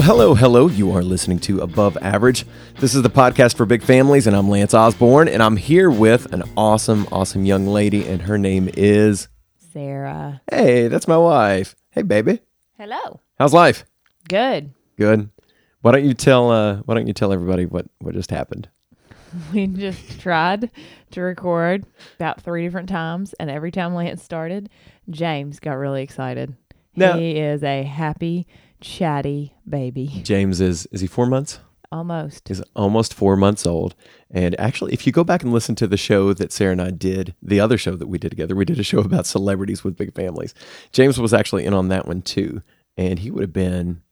Well, hello, hello. You are listening to Above Average. This is the podcast for big families, and I'm Lance Osborne, and I'm here with an awesome, awesome young lady, and her name is. Sarah. Hey, that's my wife. Hey, baby. Hello. How's life? Good. Good. Why don't you tell? Uh, why don't you tell everybody what what just happened? We just tried to record about three different times, and every time Lance started, James got really excited. Now- he is a happy, chatty baby. James is is he four months? Almost. He's almost four months old. And actually, if you go back and listen to the show that Sarah and I did, the other show that we did together, we did a show about celebrities with big families. James was actually in on that one too. And he would have been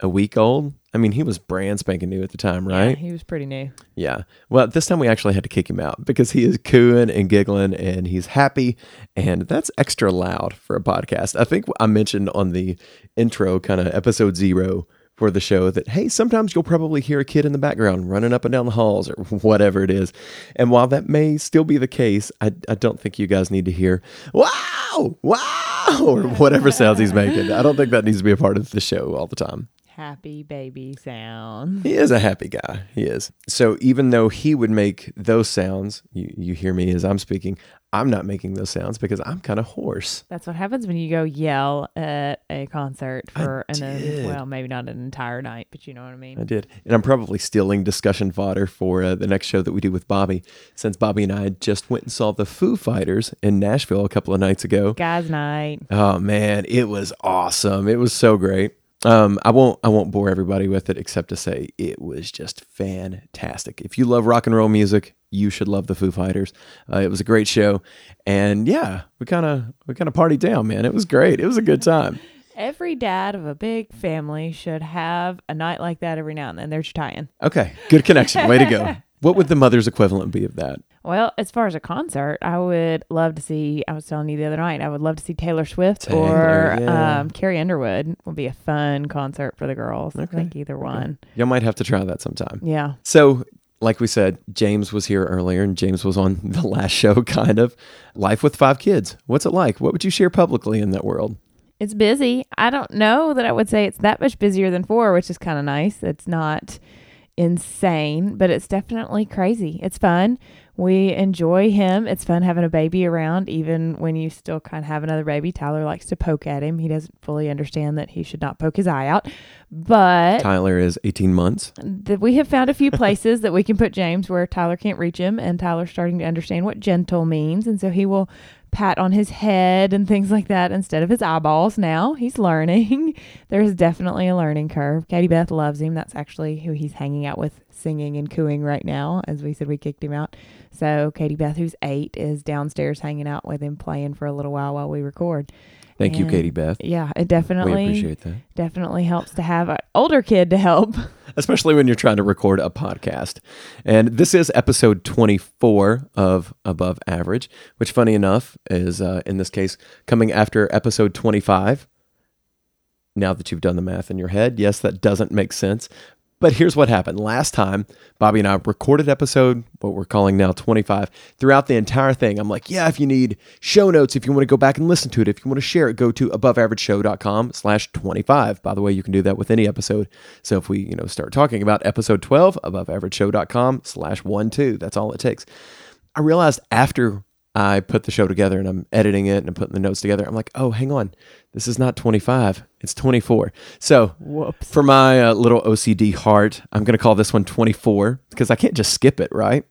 a week old. I mean, he was brand spanking new at the time, right? Yeah, he was pretty new. Yeah. Well, this time we actually had to kick him out because he is cooing and giggling and he's happy. And that's extra loud for a podcast. I think I mentioned on the intro, kind of episode zero for the show, that, hey, sometimes you'll probably hear a kid in the background running up and down the halls or whatever it is. And while that may still be the case, I, I don't think you guys need to hear, wow, wow, or whatever sounds he's making. I don't think that needs to be a part of the show all the time. Happy baby sound. He is a happy guy. He is. So even though he would make those sounds, you, you hear me as I'm speaking, I'm not making those sounds because I'm kind of hoarse. That's what happens when you go yell at a concert I for an did. well, maybe not an entire night, but you know what I mean. I did. And I'm probably stealing discussion fodder for uh, the next show that we do with Bobby, since Bobby and I just went and saw the Foo Fighters in Nashville a couple of nights ago. Guys' night. Oh man, it was awesome. It was so great. Um, I won't I won't bore everybody with it except to say it was just fantastic. If you love rock and roll music, you should love the Foo Fighters. Uh, it was a great show, and yeah, we kind of we kind of partied down, man. It was great. It was a good time. Every dad of a big family should have a night like that every now and then. There's your tie-in. Okay, good connection. Way to go. What would the mother's equivalent be of that? Well, as far as a concert, I would love to see. I was telling you the other night, I would love to see Taylor Swift Taylor, or yeah. um, Carrie Underwood. Would be a fun concert for the girls. I think either one. Y'all might have to try that sometime. Yeah, So, like we said, James was here earlier, and James was on the last show, kind of. Life with five kids. What's it like? What would you share publicly in that world? it's busy. I don't know that I would say it's that much busier than four, which is kind of nice. It's not insane, but it's definitely crazy. It's fun. We enjoy him. It's fun having a baby around, even when you still kind of have another baby. Tyler likes to poke at him. He doesn't fully understand that he should not poke his eye out. But Tyler is 18 months. that we have found a few places that we can put James where Tyler can't reach him, and Tyler's starting to understand what gentle means, and so he will pat on his head and things like that instead of his eyeballs. Now he's learning. There's definitely a learning curve. Katie Beth loves him. That's actually who he's hanging out with, singing and cooing right now. As we said, we kicked him out. So Katie Beth, who's eight, is downstairs hanging out with him, playing for a little while while we record. Thank you, Katie Beth. Yeah, it definitely We appreciate that. definitely helps to have an older kid to help. Especially when you're trying to record a podcast. And this is episode 24 of Above Average, which, funny enough, is uh, in this case coming after episode 25. Now that you've done the math in your head, yes, that doesn't make sense. But here's what happened. Last time, Bobby and I recorded episode, what we're calling now 25. Throughout the entire thing, I'm like, yeah, if you need show notes, if you want to go back and listen to it, if you want to share it, go to aboveaverageshow.com slash 25. By the way, you can do that with any episode. So if we, you know, start talking about episode 12, aboveaverageshow.com slash 12. That's all it takes. I realized after I put the show together and I'm editing it and I'm putting the notes together, I'm like, oh, hang on. This is not 25. It's 24. So Whoops. for my uh, little OCD heart, I'm going to call this one 24 because I can't just skip it, right?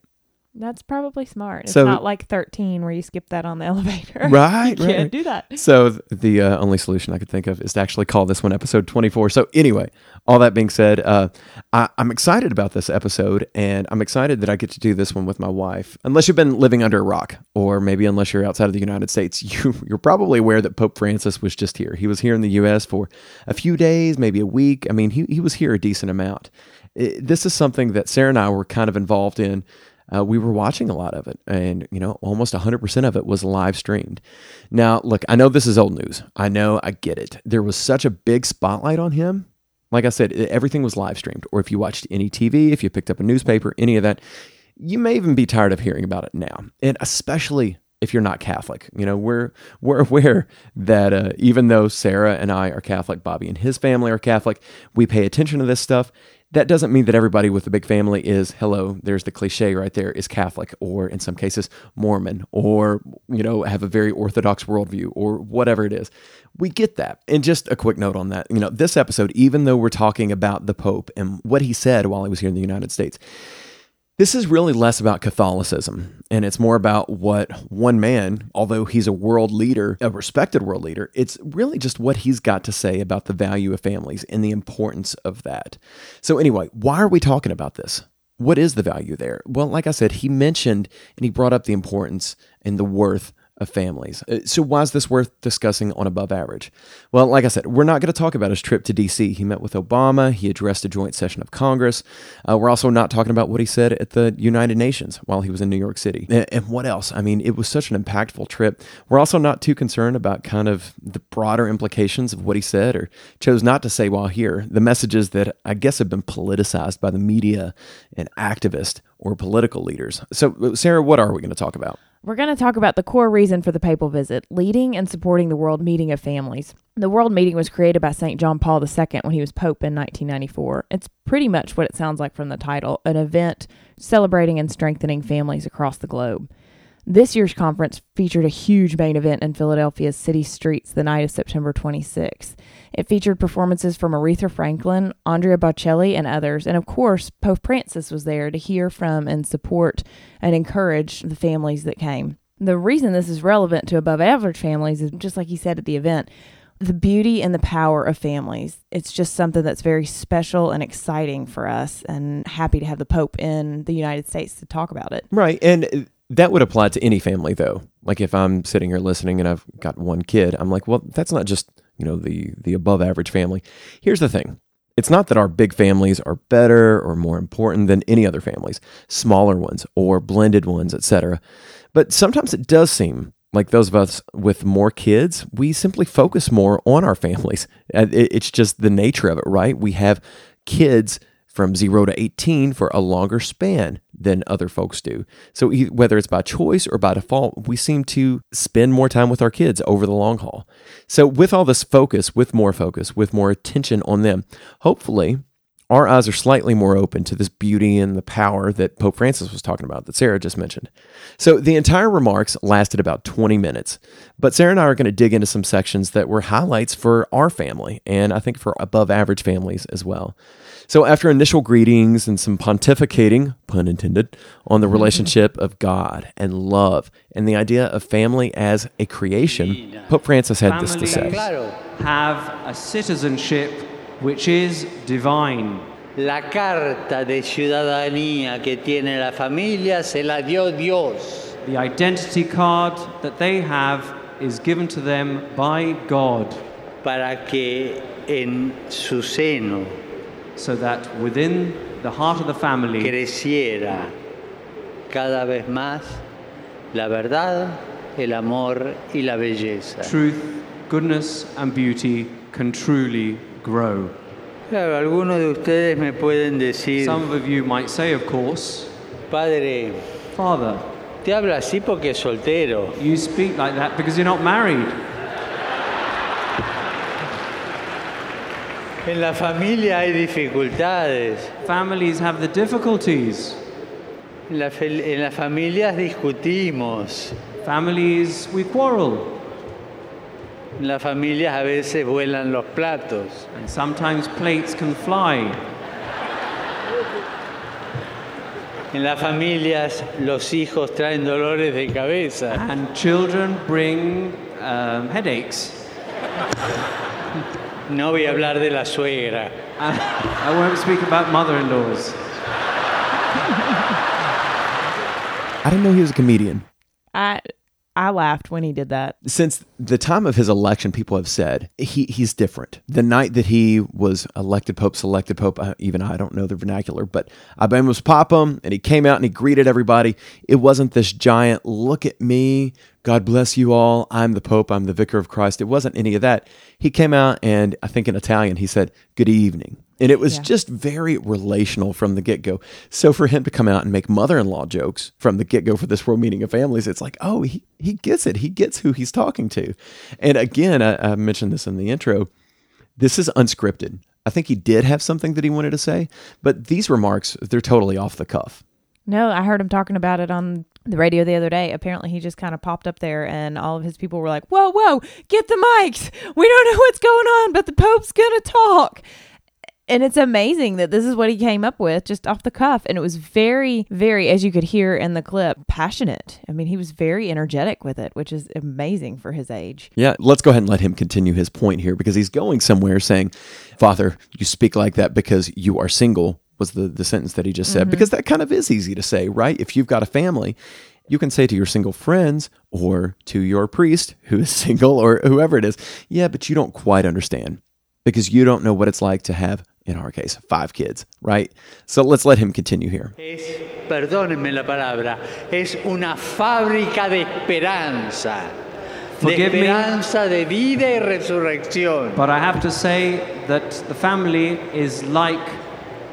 That's probably smart. It's So- not like 13 where you skip that on the elevator. Right, you can't do that. So the uh, only solution I could think of is to actually call this one episode 24. So anyway, all that being said, uh, I, I'm excited about this episode, and I'm excited that I get to do this one with my wife. Unless you've been living under a rock, or maybe unless you're outside of the United States, you, you're probably aware that Pope Francis was just here. He was here in the U.S. for a few days, maybe a week. I mean, he, he was here a decent amount. It- this is something that Sarah and I were kind of involved in uh, we were watching a lot of it and you know almost 100% of it was live streamed now look i know this is old news i know i get it there was such a big spotlight on him like i said everything was live streamed or if you watched any tv if you picked up a newspaper any of that you may even be tired of hearing about it now and especially if you're not Catholic. You know, we're we're aware that uh, even though Sarah and I are Catholic, Bobby and his family are Catholic, we pay attention to this stuff. That doesn't mean that everybody with a big family is hello. There's the cliche right there is Catholic, or in some cases Mormon, or you know have a very orthodox worldview, or whatever it is. We get that. And just a quick note on that. You know, this episode, even though we're talking about the Pope and what he said while he was here in the United States, this is really less about Catholicism, and it's more about what one man, although he's a world leader, a respected world leader, it's really just what he's got to say about the value of families and the importance of that. So, anyway, why are we talking about this? What is the value there? Well, like I said, he mentioned and he brought up the importance and the worth of families. Uh, so, why is this worth discussing on above average? Well, like I said, we're not going to talk about his trip to D.C. He met with Obama, he addressed a joint session of Congress. Uh, we're also not talking about what he said at the United Nations while he was in New York City. And, and what else? I mean, it was such an impactful trip. We're also not too concerned about kind of the broader implications of what he said or chose not to say while here. The messages that I guess have been politicized by the media and activists or political leaders. So, Sarah, what are we going to talk about? We're going to talk about the core reason for the papal visit leading and supporting the World Meeting of Families. The World Meeting was created by St. John Paul II when he was Pope in 1994. It's pretty much what it sounds like from the title an event celebrating and strengthening families across the globe. This year's conference featured a huge main event in Philadelphia's city streets the night of September 26th. It featured performances from Aretha Franklin, Andrea Bocelli, and others. And of course, Pope Francis was there to hear from and support and encourage the families that came. The reason this is relevant to above average families is just like he said at the event the beauty and the power of families. It's just something that's very special and exciting for us, and happy to have the Pope in the United States to talk about it. Right. And that would apply to any family, though. Like if I'm sitting here listening and I've got one kid, I'm like, well, that's not just you know the the above average family. Here's the thing. It's not that our big families are better or more important than any other families, smaller ones or blended ones, etc. But sometimes it does seem like those of us with more kids, we simply focus more on our families. It's just the nature of it, right? We have kids from 0 to 18 for a longer span than other folks do. So whether it's by choice or by default, we seem to spend more time with our kids over the long haul. So with all this focus, with more focus, with more attention on them, hopefully our eyes are slightly more open to this beauty and the power that Pope Francis was talking about, that Sarah just mentioned. So the entire remarks lasted about 20 minutes, but Sarah and I are going to dig into some sections that were highlights for our family, and I think for above average families as well. So after initial greetings and some pontificating, pun intended, on the mm-hmm. relationship of God and love and the idea of family as a creation, Pope Francis had this to say. Have a citizenship which is divine. La carta de ciudadanía que tiene la familia se la dio Dios. The identity card that they have is given to them by God. Para que en su seno so that within the heart of the family creciera cada vez más la verdad, el amor y la belleza. Truth, goodness and beauty can truly grow. Claro, algunos de ustedes me pueden decir, Some of you might say, of course, Padre, Father, te habla así porque es soltero. you speak like that because you're not married. En la familia hay dificultades. Families have the difficulties. En, la, en las familias discutimos. Families, we quarrel. En las familias a veces vuelan los platos. And sometimes plates can fly. En las familias los hijos traen dolores de cabeza. And children bring um, headaches. No voy a hablar de la suegra. Ah, I won't speak about mother-in-laws. I didn't know he was a comedian. I I laughed when he did that. Since the time of his election, people have said he, he's different. The night that he was elected pope, selected pope, even I don't know the vernacular, but was Papam, and he came out and he greeted everybody. It wasn't this giant, look at me, God bless you all, I'm the pope, I'm the vicar of Christ. It wasn't any of that. He came out and I think in Italian, he said, good evening. And it was Yeah. just very relational from the get go. So for him to come out and make mother in law jokes from the get go for this world meeting of families, it's like, oh, he, he gets it. He gets who he's talking to. And again, I, I mentioned this in the intro. This is unscripted. I think he did have something that he wanted to say, but these remarks, they're totally off the cuff. No, I heard him talking about it on the radio the other day. Apparently, he just kind of popped up there, and all of his people were like, "Whoa, whoa, get the mics! We don't know what's going on, but the Pope's gonna talk." And it's amazing that this is what he came up with just off the cuff. And it was very, very, as you could hear in the clip, passionate. I mean, he was very energetic with it, which is amazing for his age. Yeah, let's go ahead and let him continue his point here because he's going somewhere saying, Father, you speak like that because you are single, was the, the sentence that he just said. Mm-hmm. Because that kind of is easy to say, right? If you've got a family, you can say to your single friends or to your priest who is single or whoever it is, yeah, but you don't quite understand because you don't know what it's like to have, in our case, five kids, right? So let's let him continue here. Es, perdónenme la palabra, es una fábrica de esperanza. Forgive de me. de vida y resurrección. But I have to say that the family is like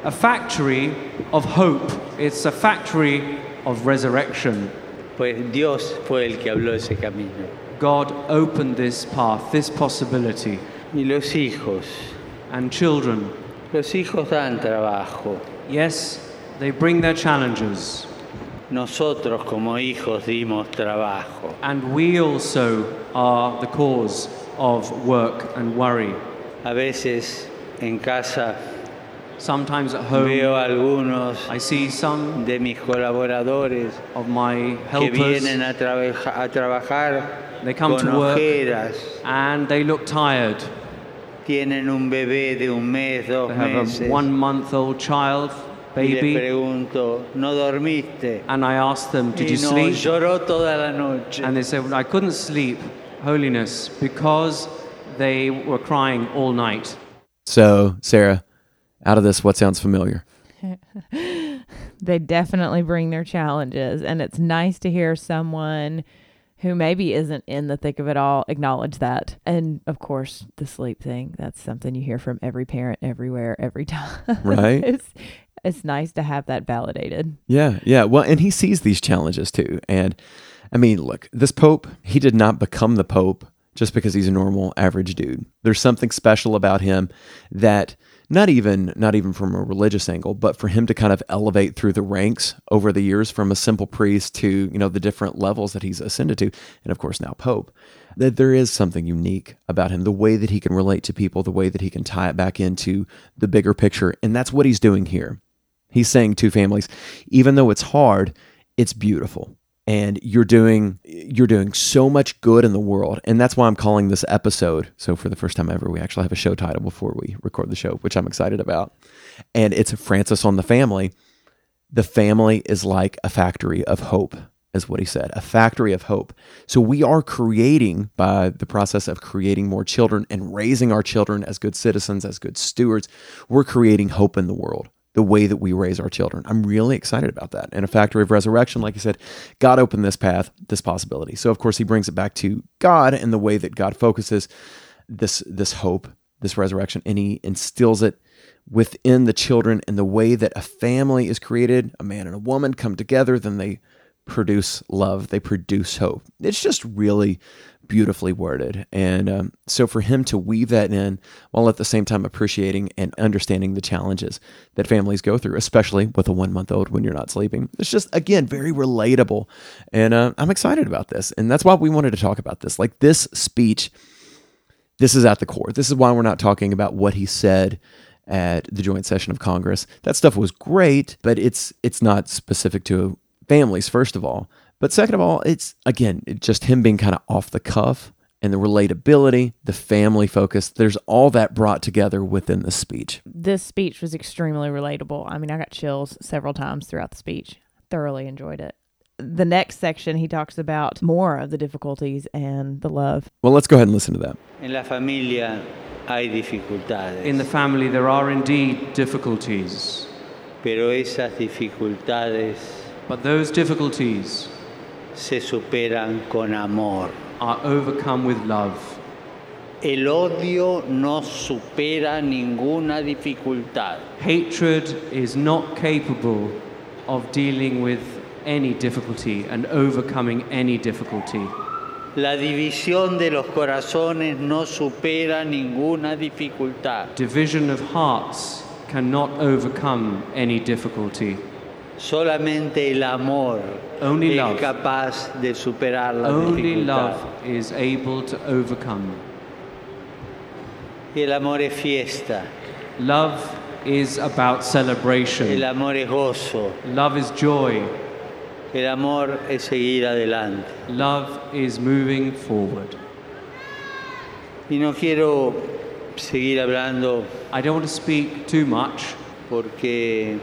a factory of hope. It's a factory of resurrection. Pues Dios fue el que habló ese camino. God opened this path, this possibility. Y los hijos, And children, los hijos dan trabajo. yes, they bring their challenges. Nosotros como hijos dimos trabajo. And we also are the cause of work and worry. A veces en casa Sometimes at home, veo algunos I see some de mis colaboradores of my que helpers, vienen a, trabaja- a trabajar They come con to work. ojeras. and they look tired. Tienen un bebé de un mes, dos They have meses. a one month old child, y le baby, pregunto, ¿no dormiste? and I asked them, Did y you no, sleep? lloró toda la noche. And they said, well, I couldn't sleep, holiness, because they were crying all night. So, Sarah, out of this, what sounds familiar? They definitely bring their challenges, and it's nice to hear someone who maybe isn't in the thick of it all acknowledge that. And of course, the sleep thing, that's something you hear from every parent everywhere every time. Right. it's it's nice to have that validated. Yeah, yeah. Well, and he sees these challenges too. And I mean, look, this Pope, he did not become the Pope just because he's a normal average dude. There's something special about him that not even not even from a religious angle, but for him to kind of elevate through the ranks over the years from a simple priest to, you know, the different levels that he's ascended to, and of course now Pope. That there is something unique about him, the way that he can relate to people, the way that he can tie it back into the bigger picture. And that's what he's doing here. He's saying to families, even though it's hard, it's beautiful. And you're doing you're doing so much good in the world. And that's why I'm calling this episode. So for the first time ever, we actually have a show title before we record the show, which I'm excited about. And it's Francis on the Family. The family is like a factory of hope, is what he said. A factory of hope. So we are creating by the process of creating more children and raising our children as good citizens, as good stewards, we're creating hope in the world the way that we raise our children. I'm really excited about that. And a factory of resurrection, like I said, God opened this path, this possibility. So of course he brings it back to God and the way that God focuses this this hope, this resurrection, and he instills it within the children and the way that a family is created, a man and a woman come together, then they produce love, they produce hope. It's just really beautifully worded. And um, so for him to weave that in while at the same time appreciating and understanding the challenges that families go through, especially with a one month old when you're not sleeping, it's just, again, very relatable. And uh, I'm excited about this. And that's why we wanted to talk about this. Like this speech, this is at the core. This is why we're not talking about what he said at the joint session of Congress. That stuff was great, but it's it's not specific to families first of all. But second of all, it's again it just him being kind of off the cuff and the relatability, the family focus. There's all that brought together within the speech. This speech was extremely relatable. I mean, I got chills several times throughout the speech. Thoroughly enjoyed it. The next section, he talks about more of the difficulties and the love. Well, let's go ahead and listen to that. En la familia hay dificultades, In the family, there are indeed difficulties, pero esas dificultades but those difficulties se superan con amor. are overcome with love. El odio no supera ninguna dificultad. Hatred is not capable of dealing with any difficulty and overcoming any difficulty. La división de los corazones no supera ninguna dificultad. Division of hearts cannot overcome any difficulty. Solamente el amor Only es love. capaz de superar la Only dificultad. love is able to overcome. El amor es fiesta, Love is about el celebration. amor es gozo, Love is joy. el amor es seguir adelante. Love is moving forward. Y no quiero seguir hablando I don't want to speak too much porque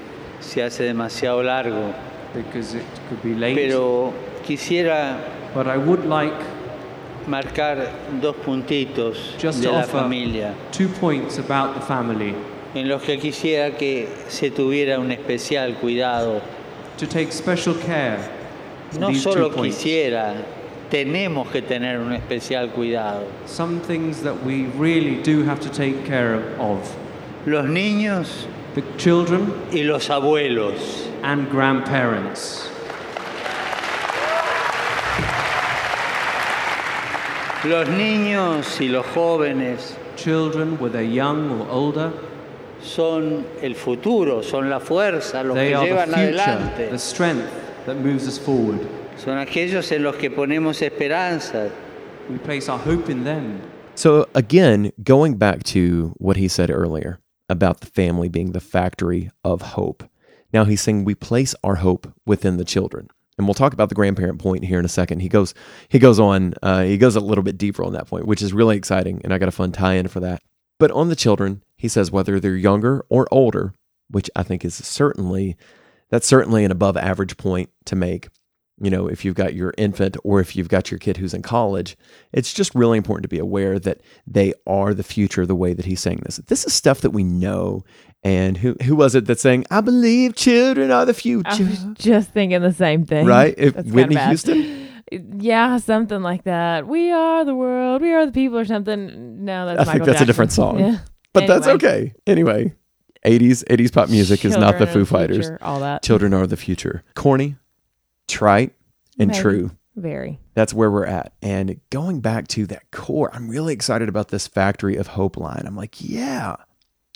se hace demasiado largo, because it could be late. pero quisiera but I would like marcar dos puntitos just de to la offer familia two points about the family en los que quisiera que se tuviera un especial cuidado. to take special care. No these solo points. quisiera, tenemos que tener un especial cuidado. Some things that we really do have to take care of. Los niños The children y los abuelos. and grandparents. Los niños y los jóvenes Children, whether young or older, son el futuro, son la fuerza, los they que are the llevan future, adelante. the strength that moves us forward. Son aquellos en los que ponemos esperanza. We place our hope in them. So, again, going back to what he said earlier about the family being the factory of hope. Now he's saying we place our hope within the children. And we'll talk about the grandparent point here in a second. He goes, he goes on, uh, he goes a little bit deeper on that point, which is really exciting, and I got a fun tie-in for that. But on the children, he says whether they're younger or older, which I think is certainly that's certainly an above average point to make. You know, if you've got your infant or if you've got your kid who's in college, it's just really important to be aware that they are the future the way that he's saying this. This is stuff that we know. And who who was it that's saying, I believe children are the I future? was just thinking the same thing. Right? If Whitney. Houston? Yeah, something like that. We are the world. We are the people, or something. No, that's I think Michael that's a different song. Yeah. But that's okay. Anyway, 80s 80s pop music is not the Children Foo of Fighters. future, all that. Children are the future. Corny, trite, and Maybe. true. Very. that's where we're at. And going back to that core, I'm really excited about this factory of hope line. I'm like, yeah,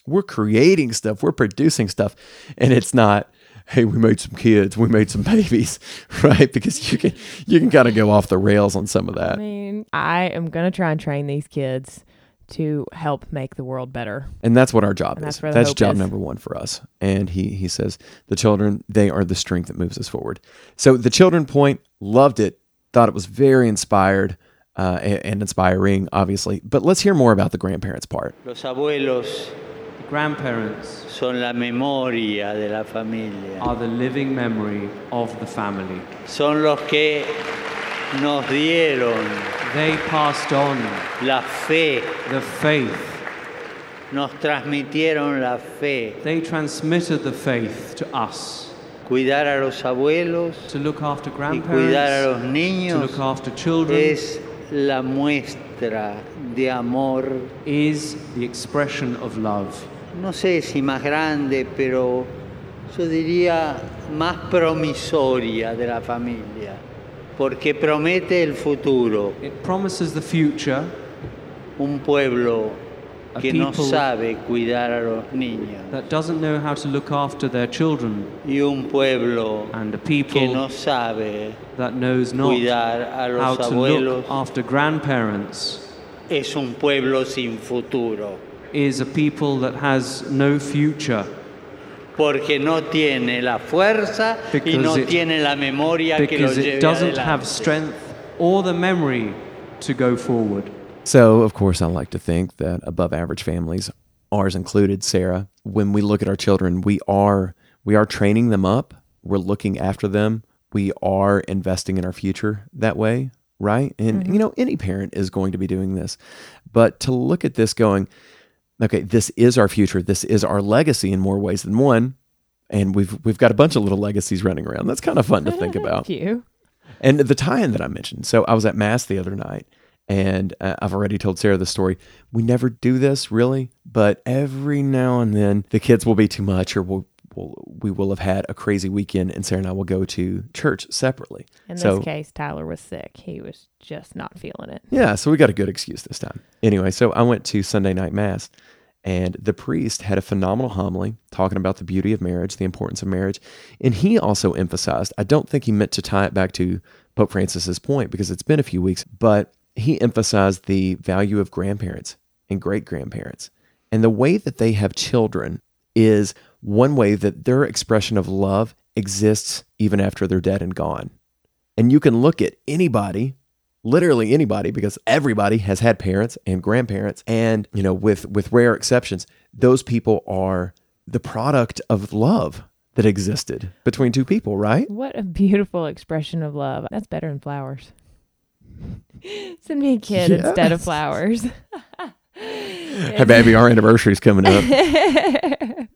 we're creating stuff, we're producing stuff. And it's not, hey, we made some kids, we made some babies, right? Because you can you can kind of go off the rails on some of that. I mean, I am gonna try and train these kids to help make the world better. And that's what our job And is. that's where the That's hope job is. number one for us. And he he says the children, they are the strength that moves us forward. So the children point, loved it, thought it was very inspired uh, and, and inspiring, obviously. But let's hear more about the grandparents part. Los abuelos The grandparents son la memoria de la familia. are the living memory of the family. Son los que nos dieron They passed on la fe, the faith. nos transmitieron la fe. They transmitted the faith to us Cuidar a los abuelos to look after y cuidar a los grandparents, to niños look after children es la muestra de amor, is the expression of love. no sé si más grande, pero yo diría más promisoria de la familia, porque promete el futuro, It promises the future, un pueblo que no sabe cuidar a los niños. that doesn't know how to look after their children, y un pueblo and a que people no sabe that knows not cuidar a how los to abuelos look after grandparents. es un pueblo sin futuro, is a people that has no future porque no tiene la fuerza y Because no it- tiene la memoria que lo lleve it doesn't adelante. have strength or the memory to go forward. So, of course, I like to think that above average families, ours included, Sarah, when we look at our children, we are we are training them up, we're looking after them, we are investing in our future that way, right? And mm-hmm. you know, any parent is going to be doing this. But to look at this going, okay, this is our future, this is our legacy in more ways than one. And we've we've got a bunch of little legacies running around. That's kind of fun to think about. Cute. And the tie-in that I mentioned. So I was at mass the other night, And uh, I've already told Sarah the story. We never do this really, but every now and then the kids will be too much or we'll, we'll, we will have had a crazy weekend and Sarah and I will go to church separately. In this so, case, Tyler was sick. He was just not feeling it. Yeah, so we got a good excuse this time. Anyway, so I went to Sunday night mass and the priest had a phenomenal homily talking about the beauty of marriage, the importance of marriage. And he also emphasized, I don't think he meant to tie it back to Pope Francis's point because it's been a few weeks, but he emphasized the value of grandparents and great grandparents. And the way that they have children is one way that their expression of love exists even after they're dead and gone. And you can look at anybody literally anybody because everybody has had parents and grandparents and you know with with rare exceptions those people are the product of love that existed between two people right What a beautiful expression of love. That's better than flowers. Send me a kid instead of flowers. hey baby our anniversary's coming up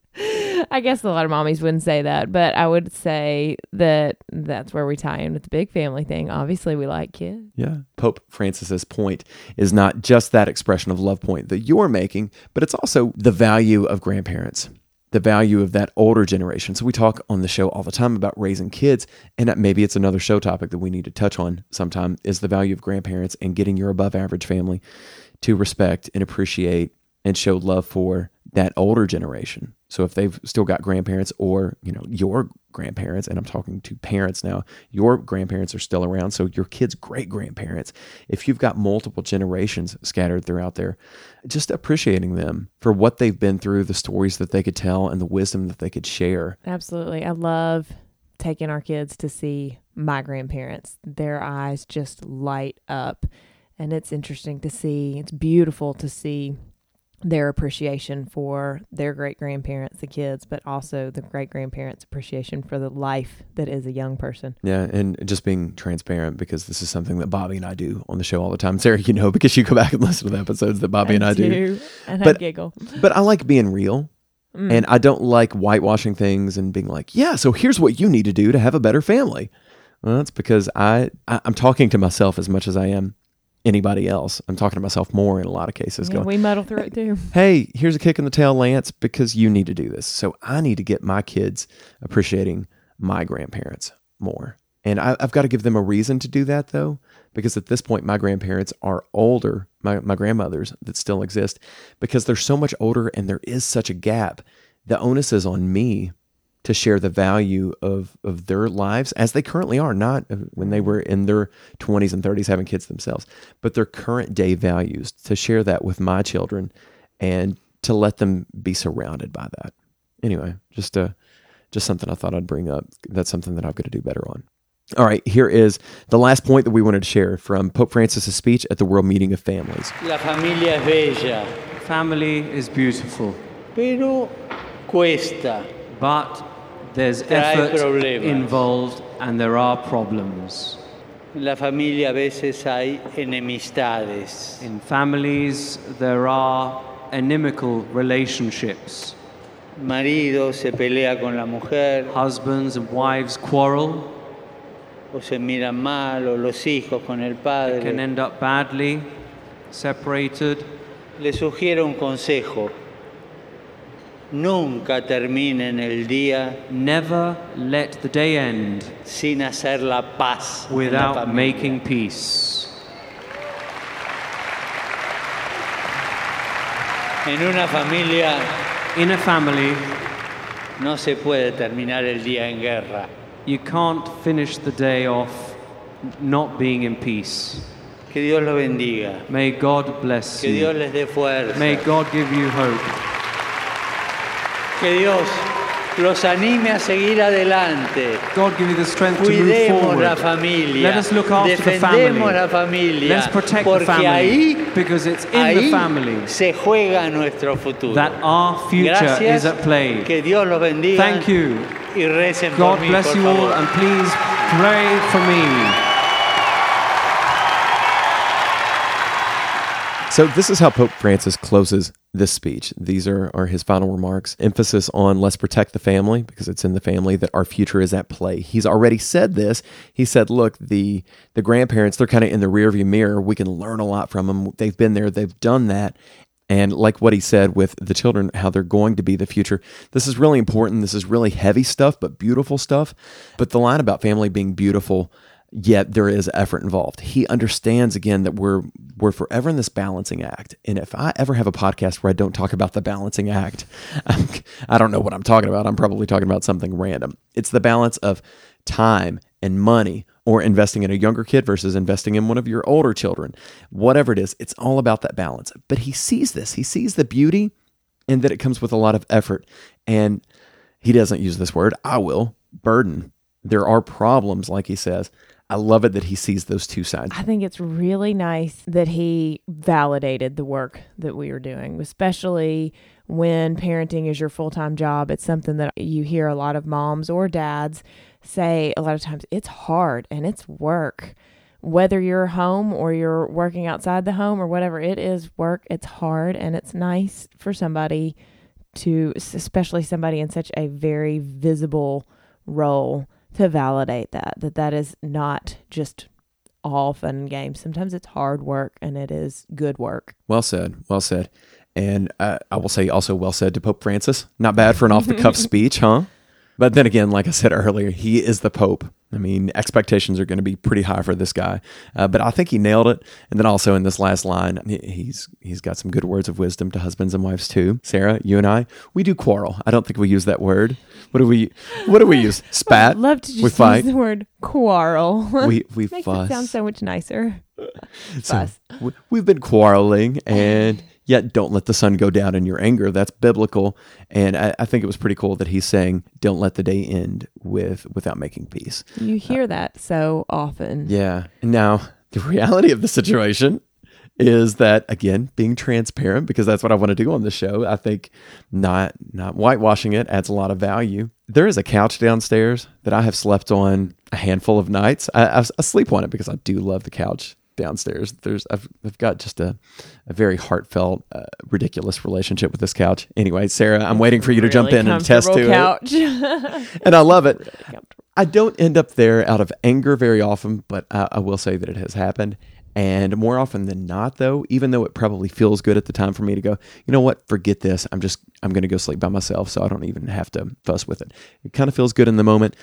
I guess a lot of mommies wouldn't say that, but I would say that that's where we tie in with the big family thing. Obviously, we like kids. yeah pope francis's point is not just that expression of love point that you're making but it's also the value of grandparents the value of that older generation. So we talk on the show all the time about raising kids, and that maybe it's another show topic that we need to touch on sometime is the value of grandparents and getting your above average family to respect and appreciate and show love for that older generation. So if they've still got grandparents or, you know, your grandparents, and I'm talking to parents now, your grandparents are still around. So your kids' great grandparents, if you've got multiple generations scattered throughout there, just appreciating them for what they've been through, the stories that they could tell, and the wisdom that they could share. Absolutely. I love taking our kids to see my grandparents. Their eyes just light up. And it's interesting to see, it's beautiful to see their appreciation for their great grandparents, the kids, but also the great grandparents' appreciation for the life that is a young person. Yeah, and just being transparent because this is something that Bobby and I do on the show all the time. Sarah, you know, because you go back and listen to the episodes that Bobby and I do. And I giggle. But I like being real. Mm. And I don't like whitewashing things and being like, yeah, so here's what you need to do to have a better family. Well, that's because I, I I'm talking to myself as much as I am anybody else. I'm talking to myself more in a lot of cases. Yeah, going, we muddle through it too. hey, here's a kick in the tail, Lance, because you need to do this. So I need to get my kids appreciating my grandparents more. And I, I've got to give them a reason to do that, though, because at this point, my grandparents are older, my, my grandmothers that still exist, because they're so much older and there is such a gap. The onus is on me to share the value of, of their lives as they currently are, not uh, when they were in their 20s and 30s having kids themselves, but their current day values, to share that with my children and to let them be surrounded by that. Anyway, just uh, just something I thought I'd bring up. That's something that I've got to do better on. All right, here is the last point that we wanted to share from Pope Francis's speech at the World Meeting of Families. La familia es bella, Family is beautiful, pero cuesta. but there's effort involved and there are problems. En la familia a veces hay enemistades. In families, there are inimical relationships. Marido se pelea con la mujer, Husbands and wives quarrel, o se miran mal, o los hijos con el can end up badly, separated. Le sugiero un consejo. Nunca terminen el día Never let the day end sin hacer la paz la without making peace. En una familia In a family, no se puede terminar el día en guerra. you can't finish the day off not being in peace. Que Dios lo bendiga. May God bless Que Dios you. les dé fuerza. May God give you hope. Que Dios los anime a seguir adelante. God give you the strength to move Cuidemos la forward. familia. Let us look after the Defendemos family. la familia. Let's protect the porque family ahí, because it's in ahí the family se juega nuestro futuro. that our future Gracias. is at play. Que Dios los bendiga. Thank you. Y recen por God mí, bless por you all and please pray for me. So, this is how Pope Francis closes this speech. These are, are his final remarks. Emphasis on let's protect the family because it's in the family that our future is at play. He's already said this. He said, look, the, the grandparents, they're kind of in the rearview mirror. We can learn a lot from them. They've been there, they've done that. And like what he said with the children, how they're going to be the future. This is really important. This is really heavy stuff, but beautiful stuff. But the line about family being beautiful, yet there is effort involved. He understands again that we're we're forever in this balancing act. And if I ever have a podcast where I don't talk about the balancing act, I do not know what I'm talking about. I'm probably talking about something random. It's the balance of time and money or investing in a younger kid versus investing in one of your older children. Whatever it is, it's all about that balance. But he sees this. He sees the beauty and that it comes with a lot of effort. And he doesn't use this word. I will. Burden. There are problems, like he says. I love it that he sees those two sides. I think it's really nice that he validated the work that we are doing, especially when parenting is your full time job. It's something that you hear a lot of moms or dads say a lot of times it's hard and it's work. Whether you're home or you're working outside the home or whatever, it is work. It's hard and it's nice for somebody to, especially somebody in such a very visible role, to validate that, that that is not just all fun and games. Sometimes it's hard work and it is good work. Well said. Well said. And uh, I will say also well said to Pope Francis. Not bad for an off the cuff speech, huh? But then again, like I said earlier, he is the Pope. I mean, expectations are going to be pretty high for this guy. Uh, but I think he nailed it. And then also in this last line, he's he's got some good words of wisdom to husbands and wives too. Sarah, you and I, we do quarrel. I don't think we use that word. What do we What do we use? Spat. love to just we fight. use the word quarrel. We we Makes fuss. it sound so much nicer. so we've been quarreling and yet don't let the sun go down in your anger. That's biblical. And I, I, think it was pretty cool that he's saying, don't let the day end with without making peace. You hear uh, that so often. Yeah. Now, the reality of the situation is that again being transparent because that's what I want to do on the show. I think not not whitewashing it adds a lot of value. There is a couch downstairs that I have slept on a handful of nights. I, I, I sleep on it because I do love the couch downstairs. There's I've, I've got just a, a very heartfelt, uh, ridiculous relationship with this couch. Anyway, Sarah, I'm waiting for you to really jump in and attest to couch. it. and I love it. Really I don't end up there out of anger very often, but I, I will say that it has happened. And more often than not, though, even though it probably feels good at the time for me to go, you know what, forget this. I'm just, I'm going to go sleep by myself. So I don't even have to fuss with it. It kind of feels good in the moment.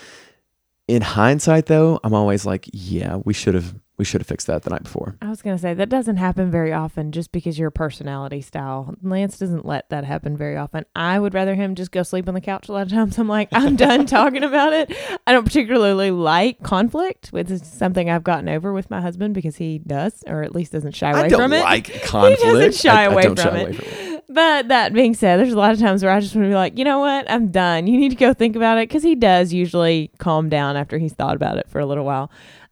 In hindsight, though, I'm always like, yeah, we should have we should have fixed that the night before. I was going to say that doesn't happen very often just because your personality style. Lance doesn't let that happen very often. I would rather him just go sleep on the couch a lot of times. I'm like, I'm done talking about it. I don't particularly like conflict, which is something I've gotten over with my husband because he does, or at least doesn't shy away from it. I don't like conflict. he doesn't shy, I, away, I from shy away from it. But that being said, there's a lot of times where I just want to be like, you know what? I'm done. You need to go think about it because he does usually calm down after he's thought about it for a little while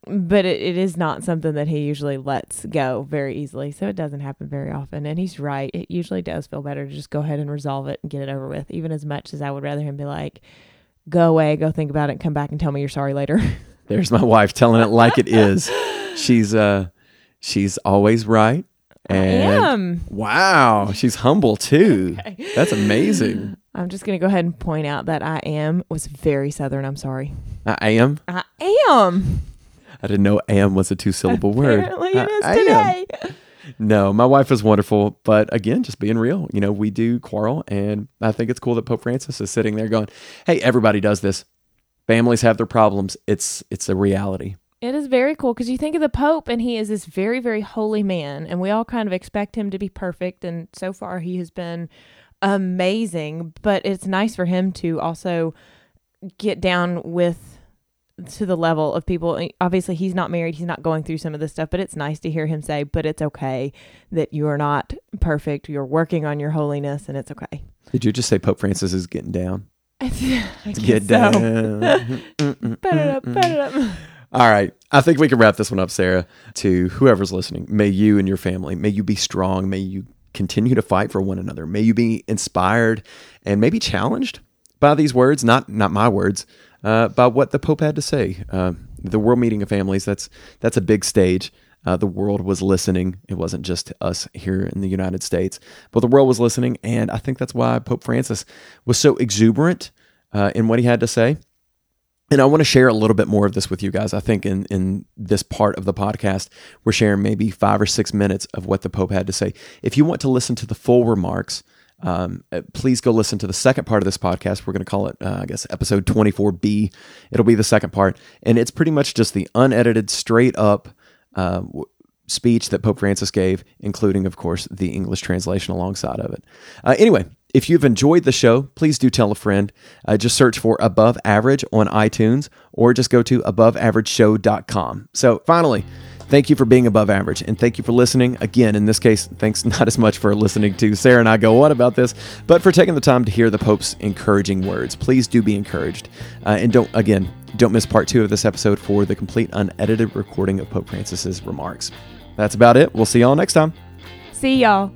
but it, it is not something that he usually lets go very easily. So it doesn't happen very often. And he's right. It usually does feel better to just go ahead and resolve it and get it over with, even as much as I would rather him be like, go away, go think about it, come back and tell me you're sorry later. There's my wife telling it like it is. She's uh she's always right. And wow, she's humble too. Okay. That's amazing. I'm just gonna go ahead and point out that I am was very southern. I'm sorry. I am. I am. I didn't know am was a two syllable word. Apparently it uh, is I, today. I no, my wife is wonderful, but again, just being real. You know, we do quarrel, and I think it's cool that Pope Francis is sitting there going, "Hey, everybody does this. Families have their problems. It's it's a reality." It is very cool because you think of the Pope, and he is this very very holy man, and we all kind of expect him to be perfect, and so far he has been amazing. But it's nice for him to also get down with to the level of people. Eh, obviously, he's not married. He's not going through some of this stuff, but it's nice to hear him say, but it's okay that you are not perfect. You're working on your holiness and it's okay. Did you just say Pope Francis is getting down? Get so. down. put it up, put it up. All right. I think we can wrap this one up, Sarah. To whoever's listening, may you and your family, may you be strong. May you continue to fight for one another. May you be inspired and maybe challenged by these words, not not my words, uh, about what the Pope had to say. Uh, the World Meeting of Families, that's, that's a big stage. uh, the world was listening. It wasn't just us here in the United States, but the world was listening. And I think that's why Pope Francis was so exuberant uh, in what he had to say. And I want to share a little bit more of this with you guys. I think in, in this part of the podcast, we're sharing maybe five or six minutes of what the Pope had to say. If you want to listen to the full remarks, um, uh, please go listen to the second part of this podcast. We're going to call it, uh, I guess, episode 24B. It'll be the second part. And it's pretty much just the unedited, straight up uh, speech that Pope Francis gave, including, of course, the English translation alongside of it. Uh, anyway, if you've enjoyed the show, please do tell a friend. Uh, just search for Above Average on iTunes or just go to aboveaverageshow.com. So, finally, thank you for being above average and thank you for listening. Again, in this case, thanks not as much for listening to Sarah and I go on about this, but for taking the time to hear the Pope's encouraging words. Please do be encouraged. Uh, and don't, again, don't miss part two of this episode for the complete unedited recording of Pope Francis's remarks. That's about it. We'll see y'all next time. See y'all.